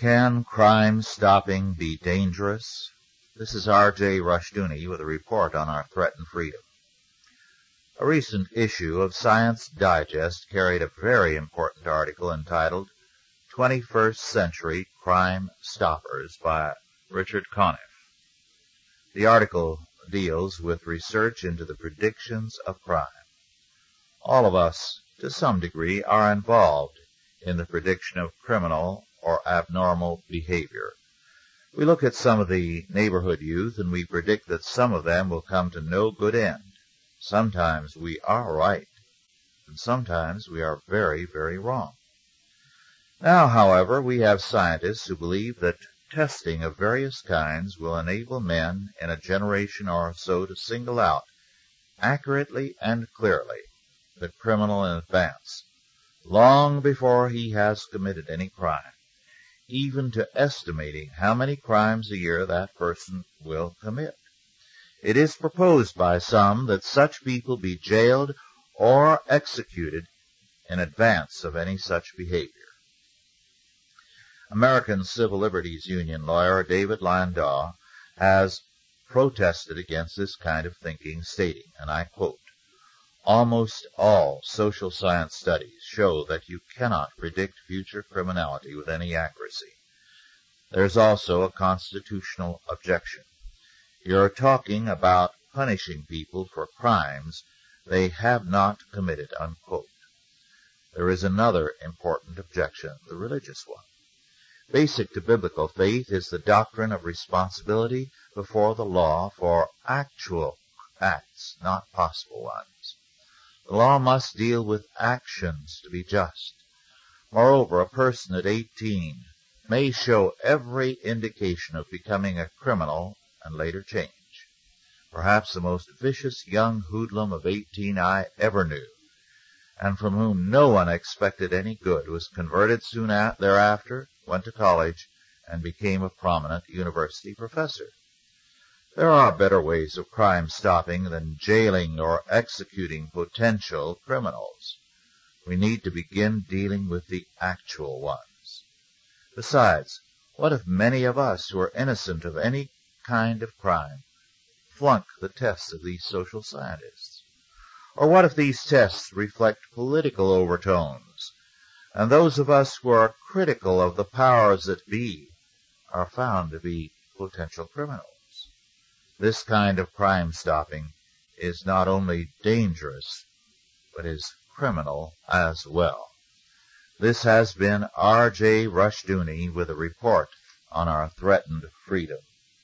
Can crime stopping be dangerous? This is R.J. Rushdoony with a report on our threatened freedom. A recent issue of Science Digest carried a very important article entitled 21st Century Crime Stoppers by Richard Conniff. The article deals with research into the predictions of crime. All of us, to some degree, are involved in the prediction of criminal or abnormal behavior. We look at some of the neighborhood youth and we predict that some of them will come to no good end. Sometimes we are right, and sometimes we are very, very wrong. Now, however, we have scientists who believe that testing of various kinds will enable men in a generation or so to single out accurately and clearly the criminal in advance, long before he has committed any crime even to estimating how many crimes a year that person will commit. It is proposed by some that such people be jailed or executed in advance of any such behavior. American Civil Liberties Union lawyer David Landau has protested against this kind of thinking, stating, and I quote, Almost all social science studies show that you cannot predict future criminality with any accuracy. There is also a constitutional objection. You are talking about punishing people for crimes they have not committed. Unquote. There is another important objection, the religious one. Basic to biblical faith is the doctrine of responsibility before the law for actual acts, not possible ones. The law must deal with actions to be just. Moreover, a person at eighteen may show every indication of becoming a criminal and later change. Perhaps the most vicious young hoodlum of eighteen I ever knew, and from whom no one expected any good, was converted soon thereafter, went to college, and became a prominent university professor. There are better ways of crime stopping than jailing or executing potential criminals. We need to begin dealing with the actual ones. Besides, what if many of us who are innocent of any kind of crime flunk the tests of these social scientists? Or what if these tests reflect political overtones, and those of us who are critical of the powers that be are found to be potential criminals? This kind of crime stopping is not only dangerous, but is criminal as well. This has been R.J. Rushdoony with a report on our threatened freedom.